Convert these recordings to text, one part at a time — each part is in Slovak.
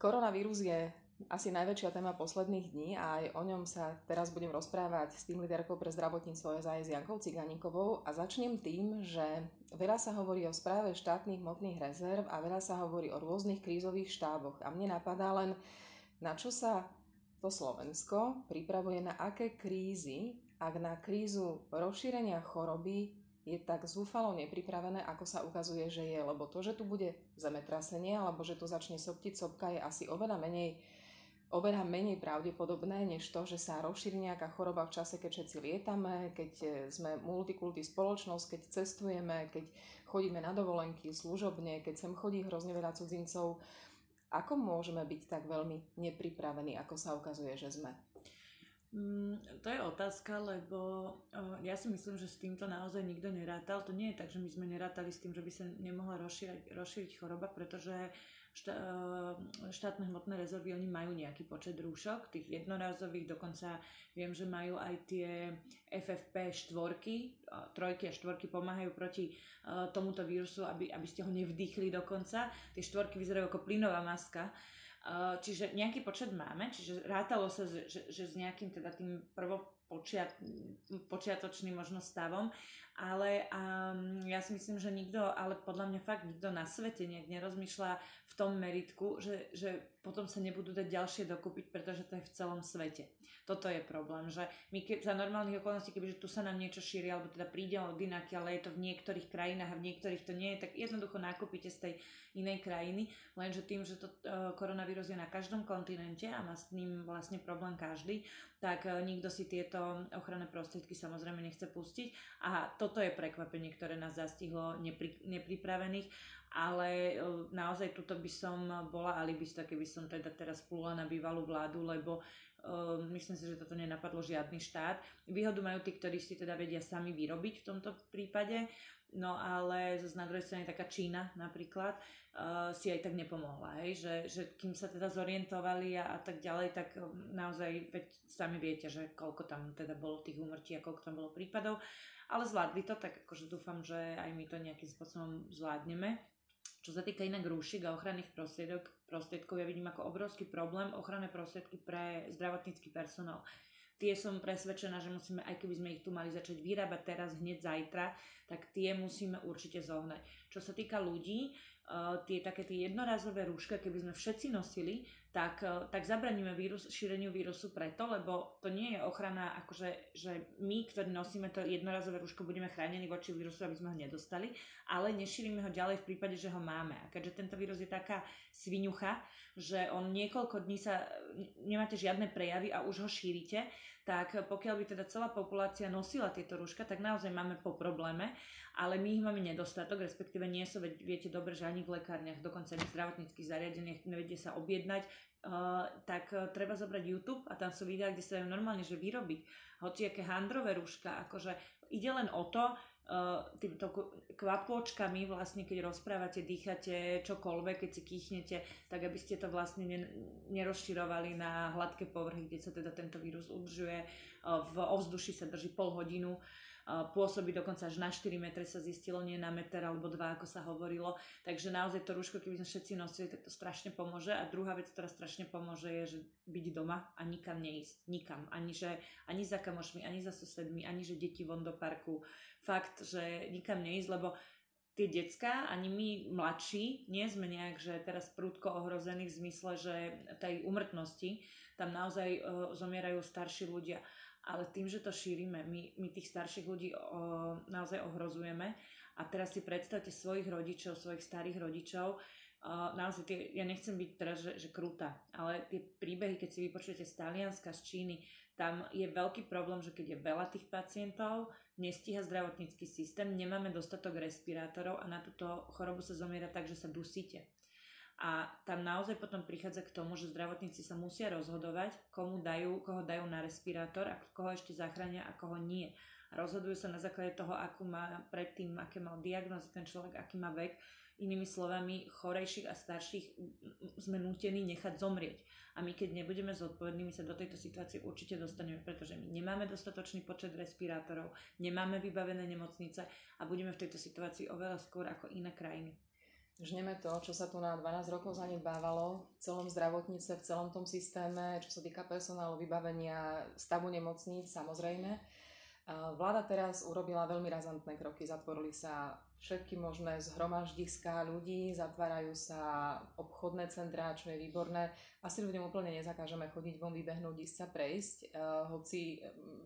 Koronavírus je asi najväčšia téma posledných dní a aj o ňom sa teraz budem rozprávať s tým líderkou pre zdravotníctvo SAS Jankou Ciganíkovou a začnem tým, že veľa sa hovorí o správe štátnych motných rezerv a veľa sa hovorí o rôznych krízových štáboch. A mne napadá len, na čo sa to Slovensko pripravuje na aké krízy, ak na krízu rozšírenia choroby je tak zúfalo nepripravené, ako sa ukazuje, že je. Lebo to, že tu bude zemetrasenie alebo že tu začne soptiť sopka, je asi oveľa menej, oveľa menej pravdepodobné, než to, že sa rozšíri nejaká choroba v čase, keď všetci lietame, keď e, sme multikulty spoločnosť, keď cestujeme, keď chodíme na dovolenky služobne, keď sem chodí hrozne veľa cudzincov. Ako môžeme byť tak veľmi nepripravení, ako sa ukazuje, že sme? Mm, to je otázka, lebo uh, ja si myslím, že s týmto naozaj nikto nerátal. To nie je tak, že my sme nerátali s tým, že by sa nemohla rozšíriť, rozšíriť choroba, pretože šta, uh, štátne hmotné rezervy, oni majú nejaký počet rúšok, tých jednorázových, dokonca viem, že majú aj tie FFP štvorky, trojky a štvorky pomáhajú proti uh, tomuto vírusu, aby, aby ste ho nevdýchli dokonca. Tie štvorky vyzerajú ako plynová maska. Čiže nejaký počet máme, čiže rátalo sa, že, že s nejakým teda tým prvo počiat, počiatočným možno stavom, ale um, ja si myslím, že nikto, ale podľa mňa fakt nikto na svete nejak nerozmýšľa v tom meritku, že, že potom sa nebudú dať ďalšie dokúpiť, pretože to je v celom svete. Toto je problém, že my ke, za normálnych okolností, kebyže tu sa nám niečo šíri, alebo teda príde od inaky, ale je to v niektorých krajinách a v niektorých to nie je, tak jednoducho nakúpite z tej inej krajiny, lenže tým, že to uh, koronavírus je na každom kontinente a má s ním vlastne problém každý, tak uh, nikto si tieto ochranné prostriedky samozrejme nechce pustiť. A to toto je prekvapenie, ktoré nás zastihlo nepri, nepripravených, ale e, naozaj tuto by som bola alibista, keby som teda teraz plula na bývalú vládu, lebo myslím si, že toto nenapadlo žiadny štát. Výhodu majú tí, ktorí si teda vedia sami vyrobiť v tomto prípade, No ale zase na druhej strane taká Čína napríklad uh, si aj tak nepomohla, hej? Že, že kým sa teda zorientovali a, a tak ďalej, tak um, naozaj, veď sami viete, že koľko tam teda bolo tých úmrtí a koľko tam bolo prípadov, ale zvládli to, tak akože dúfam, že aj my to nejakým spôsobom zvládneme. Čo sa týka inak rúšik a ochranných prostriedok, prostriedkov, ja vidím ako obrovský problém ochranné prostriedky pre zdravotnícky personál tie som presvedčená, že musíme, aj keby sme ich tu mali začať vyrábať teraz, hneď zajtra, tak tie musíme určite zohnať. Čo sa týka ľudí, uh, tie také tie jednorazové rúška, keby sme všetci nosili, tak, uh, tak zabraníme vírus, šíreniu vírusu preto, lebo to nie je ochrana, akože, že my, ktorí nosíme to jednorazové rúško, budeme chránení voči vírusu, aby sme ho nedostali, ale nešírime ho ďalej v prípade, že ho máme. A keďže tento vírus je taká svinucha, že on niekoľko dní sa, nemáte žiadne prejavy a už ho šírite, tak pokiaľ by teda celá populácia nosila tieto rúška, tak naozaj máme po probléme, ale my ich máme nedostatok, respektíve nie sú, veď viete dobre, že ani v lekárniach, dokonca ani v zdravotníckých zariadeniach nevedie sa objednať, uh, tak uh, treba zobrať YouTube a tam sú videá, kde sa dajú normálne, že vyrobiť hociaké handrové rúška, akože ide len o to, týmto kvapôčkami vlastne, keď rozprávate, dýchate čokoľvek, keď si kýchnete, tak aby ste to vlastne nerozširovali na hladké povrchy, kde sa teda tento vírus udržuje. Uh, v ovzduši sa drží pol hodinu pôsobí dokonca až na 4 metre sa zistilo, nie na meter alebo dva, ako sa hovorilo. Takže naozaj to rúško, keby sme všetci nosili, tak to strašne pomôže. A druhá vec, ktorá strašne pomôže, je, že byť doma a nikam neísť. Nikam. Ani, že, ani za kamošmi, ani za susedmi, ani že deti von do parku. Fakt, že nikam neísť, lebo tie decka, ani my mladší, nie sme nejak, že teraz prúdko ohrození v zmysle, že tej umrtnosti, tam naozaj uh, zomierajú starší ľudia ale tým, že to šírime, my, my tých starších ľudí o, naozaj ohrozujeme a teraz si predstavte svojich rodičov, svojich starých rodičov, Uh, naozaj, tie, ja nechcem byť teraz, že, že krúta, ale tie príbehy, keď si vypočujete z Talianska, z Číny, tam je veľký problém, že keď je veľa tých pacientov, nestíha zdravotnícky systém, nemáme dostatok respirátorov a na túto chorobu sa zomiera tak, že sa dusíte. A tam naozaj potom prichádza k tomu, že zdravotníci sa musia rozhodovať, komu dajú, koho dajú na respirátor a koho ešte zachránia a koho nie. Rozhodujú sa na základe toho, akú má predtým, aké mal diagnózy ten človek, aký má vek. Inými slovami, chorejších a starších sme nútení nechať zomrieť. A my keď nebudeme zodpovední, my sa do tejto situácie určite dostaneme, pretože my nemáme dostatočný počet respirátorov, nemáme vybavené nemocnice a budeme v tejto situácii oveľa skôr ako iné krajiny. Žneme to, čo sa tu na 12 rokov zanedbávalo v celom zdravotníctve, v celom tom systéme, čo sa týka personálu, vybavenia, stavu nemocníc, samozrejme. Vláda teraz urobila veľmi razantné kroky. Zatvorili sa všetky možné zhromaždiská ľudí, zatvárajú sa obchodné centrá, čo je výborné. Asi ľuďom úplne nezakážeme chodiť von, vybehnúť, ísť sa prejsť, hoci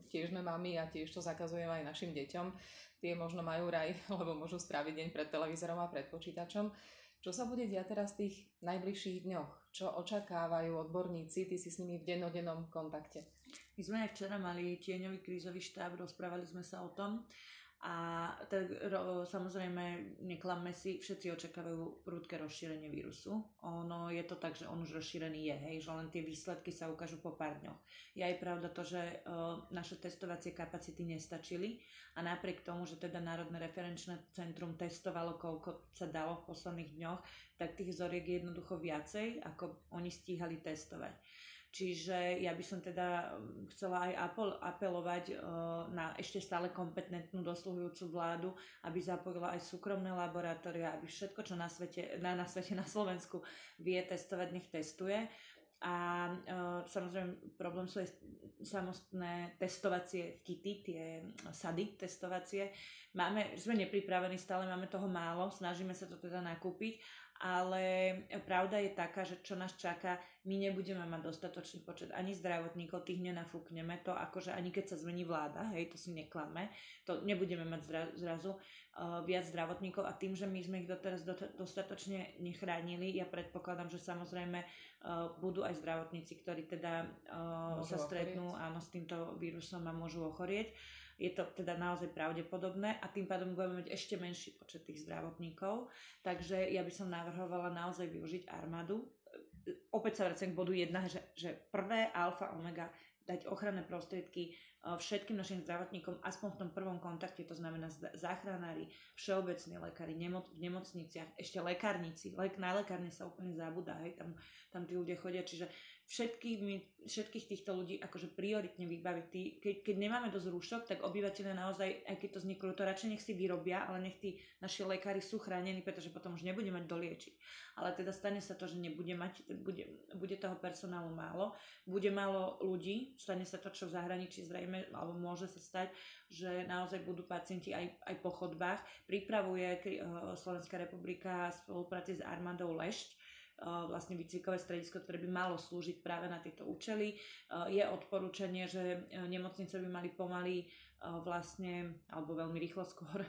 tiež sme mami a tiež to zakazujeme aj našim deťom tie možno majú raj, lebo môžu spraviť deň pred televízorom a pred počítačom. Čo sa bude diať teraz v tých najbližších dňoch? Čo očakávajú odborníci? Ty si s nimi v dennodennom kontakte. My sme aj včera mali tieňový krízový štáb, rozprávali sme sa o tom a tak ro, samozrejme, neklamme si, všetci očakávajú prúdke rozšírenie vírusu. Ono je to tak, že on už rozšírený je, hej, že len tie výsledky sa ukážu po pár dňoch. Je pravda to, že uh, naše testovacie kapacity nestačili a napriek tomu, že teda Národné referenčné centrum testovalo, koľko sa dalo v posledných dňoch, tak tých vzoriek je jednoducho viacej, ako oni stíhali testovať. Čiže ja by som teda um, chcela aj apelovať uh, na ešte stále kompetentnú dosluhujúcu vládu, aby zapojila aj súkromné laboratória, aby všetko, čo na svete, na, na svete, na Slovensku vie testovať, nech testuje. A uh, samozrejme problém sú aj samostné testovacie kity, tie sady testovacie. Máme, sme nepripravení, stále máme toho málo, snažíme sa to teda nakúpiť, ale pravda je taká, že čo nás čaká, my nebudeme mať dostatočný počet ani zdravotníkov, tých nenafúkneme to, akože ani keď sa zmení vláda, hej, to si neklame, to nebudeme mať zra, zrazu viac zdravotníkov a tým, že my sme ich doteraz do, dostatočne nechránili, ja predpokladám, že samozrejme uh, budú aj zdravotníci, ktorí teda uh, sa stretnú áno, s týmto vírusom a môžu ochorieť. Je to teda naozaj pravdepodobné a tým pádom budeme mať ešte menší počet tých zdravotníkov. Takže ja by som navrhovala naozaj využiť armádu. Opäť sa vracem k bodu 1, že, že prvé alfa omega dať ochranné prostriedky všetkým našim zdravotníkom aspoň v tom prvom kontakte, to znamená záchranári, všeobecní lekári, nemoc, v nemocniciach, ešte lekárnici, lek, na lekárne sa úplne zabúda, hej, tam, tam tí ľudia chodia, čiže všetkými, všetkých týchto ľudí akože prioritne vybaviť. Tí, keď, keď nemáme dosť rúšok, tak obyvateľe naozaj, aj keď to vzniklo, to radšej nech si vyrobia, ale nech tí naši lekári sú chránení, pretože potom už nebude mať doliečiť. Ale teda stane sa to, že nebude mať, bude, bude toho personálu málo, bude málo ľudí, stane sa to, čo v zahraničí zrejme, alebo môže sa stať, že naozaj budú pacienti aj, aj po chodbách. Pripravuje eh, Slovenská republika v spolupráci s armádou Lešť, vlastne výcvikové stredisko, ktoré by malo slúžiť práve na tieto účely. Je odporúčanie, že e, nemocnice by mali pomaly e, vlastne, alebo veľmi rýchlo skôr,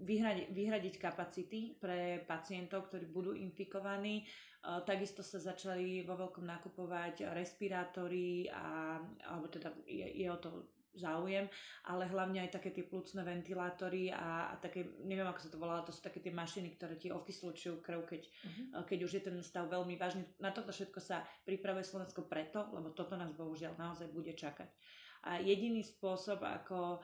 vyhradiť, vyhradiť kapacity pre pacientov, ktorí budú infikovaní. Takisto sa začali vo veľkom nakupovať respirátory, a, alebo teda je, je o to záujem, ale hlavne aj také tie plúcne ventilátory a, a také, neviem ako sa to volá, to sú také tie mašiny, ktoré ti okysľučujú krv, keď, uh-huh. keď už je ten stav veľmi vážny. Na toto všetko sa pripravuje Slovensko preto, lebo toto nás bohužiaľ naozaj bude čakať. A jediný spôsob, ako e,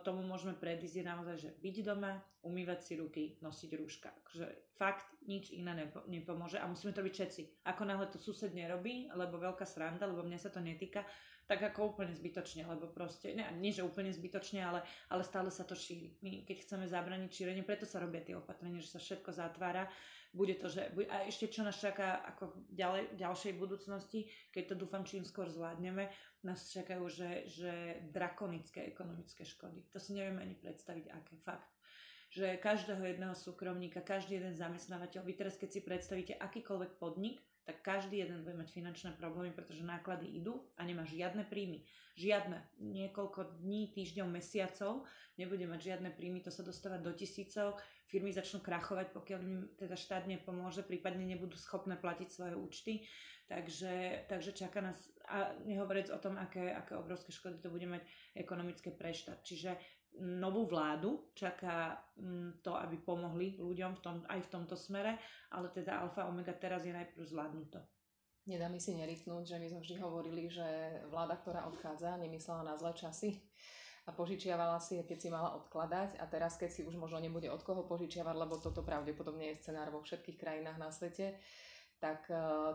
tomu môžeme predísť je naozaj, že byť doma, umývať si ruky, nosiť rúška. Takže fakt nič iné nepo, nepomôže a musíme to byť všetci. Ako náhle to sused nerobí, lebo veľká sranda, lebo mňa sa to netýka, tak ako úplne zbytočne, lebo proste, ne, nie že úplne zbytočne, ale, ale stále sa to šíri. My keď chceme zabrániť šírenie, preto sa robia tie opatrenia, že sa všetko zatvára, bude to, že, a ešte čo nás čaká ako ďalej, ďalšej budúcnosti, keď to dúfam čím skôr zvládneme, nás čakajú, že, že drakonické ekonomické škody. To si neviem ani predstaviť, aké fakt že každého jedného súkromníka, každý jeden zamestnávateľ, vy teraz keď si predstavíte akýkoľvek podnik, tak každý jeden bude mať finančné problémy, pretože náklady idú a nemá žiadne príjmy. Žiadne. Niekoľko dní, týždňov, mesiacov nebude mať žiadne príjmy, to sa dostáva do tisícov, firmy začnú krachovať, pokiaľ im teda štát nepomôže, prípadne nebudú schopné platiť svoje účty. Takže, takže čaká nás, a nehovoriac o tom, aké, aké obrovské škody to bude mať ekonomické preštát. Čiže novú vládu, čaká mm, to, aby pomohli ľuďom v tom, aj v tomto smere, ale teda alfa omega teraz je najprv zvládnuto. Nedá mi si neriknúť, že my sme vždy hovorili, že vláda, ktorá odchádza, nemyslela na zlé časy a požičiavala si keď si mala odkladať a teraz, keď si už možno nebude od koho požičiavať, lebo toto pravdepodobne je scenár vo všetkých krajinách na svete, tak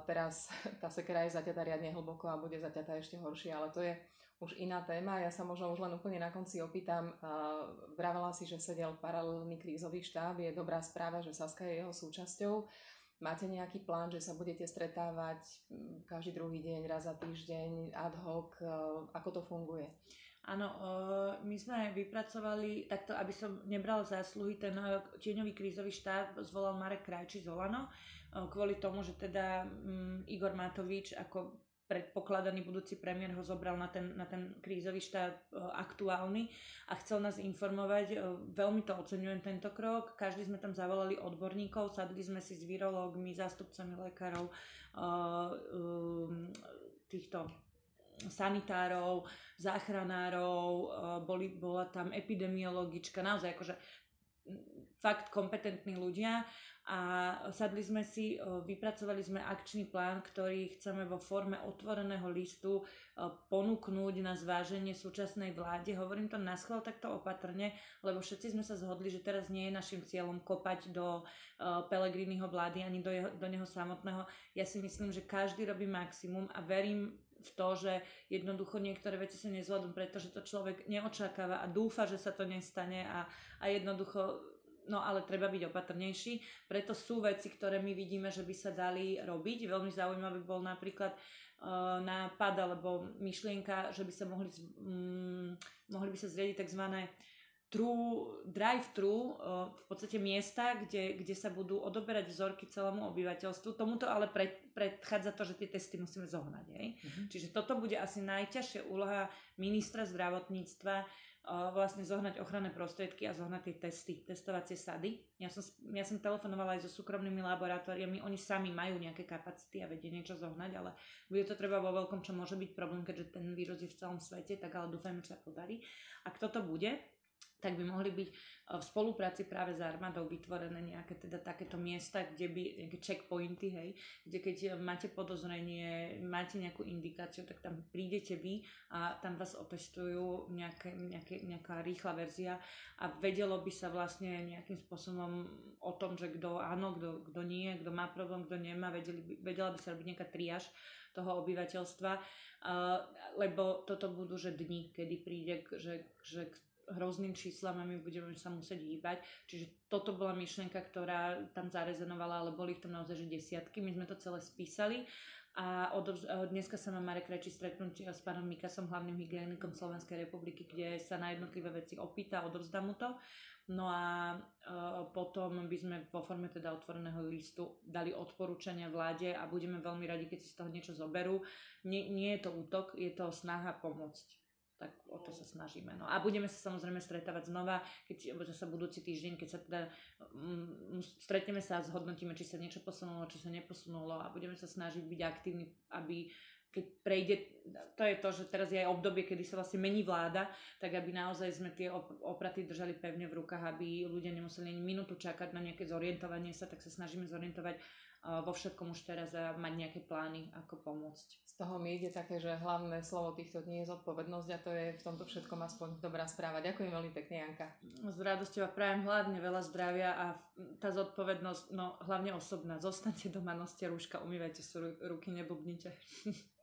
teraz tá sekera je zaťatá riadne hlboko a bude zaťatá ešte horšie, ale to je už iná téma. Ja sa možno už len úplne na konci opýtam. Vravela si, že sedel paralelný krízový štáb. Je dobrá správa, že Saska je jeho súčasťou. Máte nejaký plán, že sa budete stretávať každý druhý deň, raz za týždeň, ad hoc? Ako to funguje? Áno, my sme vypracovali, takto aby som nebrala zásluhy, ten tieňový krízový štáb zvolal Marek Krajči z Olano, kvôli tomu, že teda Igor Matovič ako predpokladaný budúci premiér ho zobral na ten, na ten krízový štát e, aktuálny a chcel nás informovať. E, veľmi to oceňujem tento krok. Každý sme tam zavolali odborníkov, sadli sme si s virológmi, zástupcami lekárov, e, týchto sanitárov, záchranárov, boli, bola tam epidemiologička, naozaj akože fakt kompetentní ľudia a sadli sme si, vypracovali sme akčný plán, ktorý chceme vo forme otvoreného listu ponúknuť na zváženie súčasnej vláde. Hovorím to na schvál takto opatrne, lebo všetci sme sa zhodli, že teraz nie je našim cieľom kopať do Pelegriniho vlády ani do, jeho, do neho samotného. Ja si myslím, že každý robí maximum a verím v to, že jednoducho niektoré veci sa nezvládnu, pretože to človek neočakáva a dúfa, že sa to nestane a, a jednoducho no ale treba byť opatrnejší. Preto sú veci, ktoré my vidíme, že by sa dali robiť. Veľmi zaujímavý bol napríklad uh, nápad alebo myšlienka, že by sa mohli, um, mohli by sa zriediť tzv. True, drive-thru, uh, v podstate miesta, kde, kde sa budú odoberať vzorky celému obyvateľstvu. Tomuto ale pred, predchádza to, že tie testy musíme zohnať. Uh-huh. Čiže toto bude asi najťažšia úloha ministra zdravotníctva, vlastne zohnať ochranné prostriedky a zohnať tie testy, testovacie sady. Ja som, ja som telefonovala aj so súkromnými laboratóriami, oni sami majú nejaké kapacity a vedie niečo zohnať, ale bude to treba vo veľkom, čo môže byť problém, keďže ten vírus je v celom svete, tak ale dúfajme, že sa podarí. Ak toto bude, tak by mohli byť v spolupráci práve s armádou vytvorené nejaké teda takéto miesta, kde by, nejaké checkpointy, hej, kde keď máte podozrenie, máte nejakú indikáciu, tak tam prídete vy a tam vás otestujú nejaké, nejaké, nejaká rýchla verzia a vedelo by sa vlastne nejakým spôsobom o tom, že kto áno, kto, nie, kto má problém, kto nemá, vedeli vedela by sa robiť nejaká triáž toho obyvateľstva, uh, lebo toto budú že dni, kedy príde, že, že hrozným číslam a my budeme sa musieť hýbať. Čiže toto bola myšlienka, ktorá tam zarezenovala, ale boli ich tam naozaj že desiatky. My sme to celé spísali a odovz- dneska sa má Marek Reči stretnúť s pánom Mikasom, hlavným hygienikom Slovenskej republiky, kde sa na jednotlivé veci opýta, odovzdá mu to. No a e, potom by sme vo forme teda otvoreného listu dali odporúčania vláde a budeme veľmi radi, keď si z toho niečo zoberú. Nie, nie je to útok, je to snaha pomôcť tak o to sa snažíme. No a budeme sa samozrejme stretávať znova, keď sa budúci týždeň, keď sa teda um, stretneme sa a zhodnotíme, či sa niečo posunulo, či sa neposunulo a budeme sa snažiť byť aktívni, aby keď prejde, to je to, že teraz je aj obdobie, kedy sa vlastne mení vláda, tak aby naozaj sme tie opraty držali pevne v rukách, aby ľudia nemuseli ani minútu čakať na nejaké zorientovanie sa, tak sa snažíme zorientovať vo všetkom už teraz a mať nejaké plány, ako pomôcť. Z toho mi ide také, že hlavné slovo týchto dní je zodpovednosť a to je v tomto všetkom aspoň dobrá správa. Ďakujem veľmi pekne, Janka. S radosťou a prajem hlavne veľa zdravia a tá zodpovednosť, no hlavne osobná. Zostaňte doma, noste rúška, umývajte si ruky, neblbnite.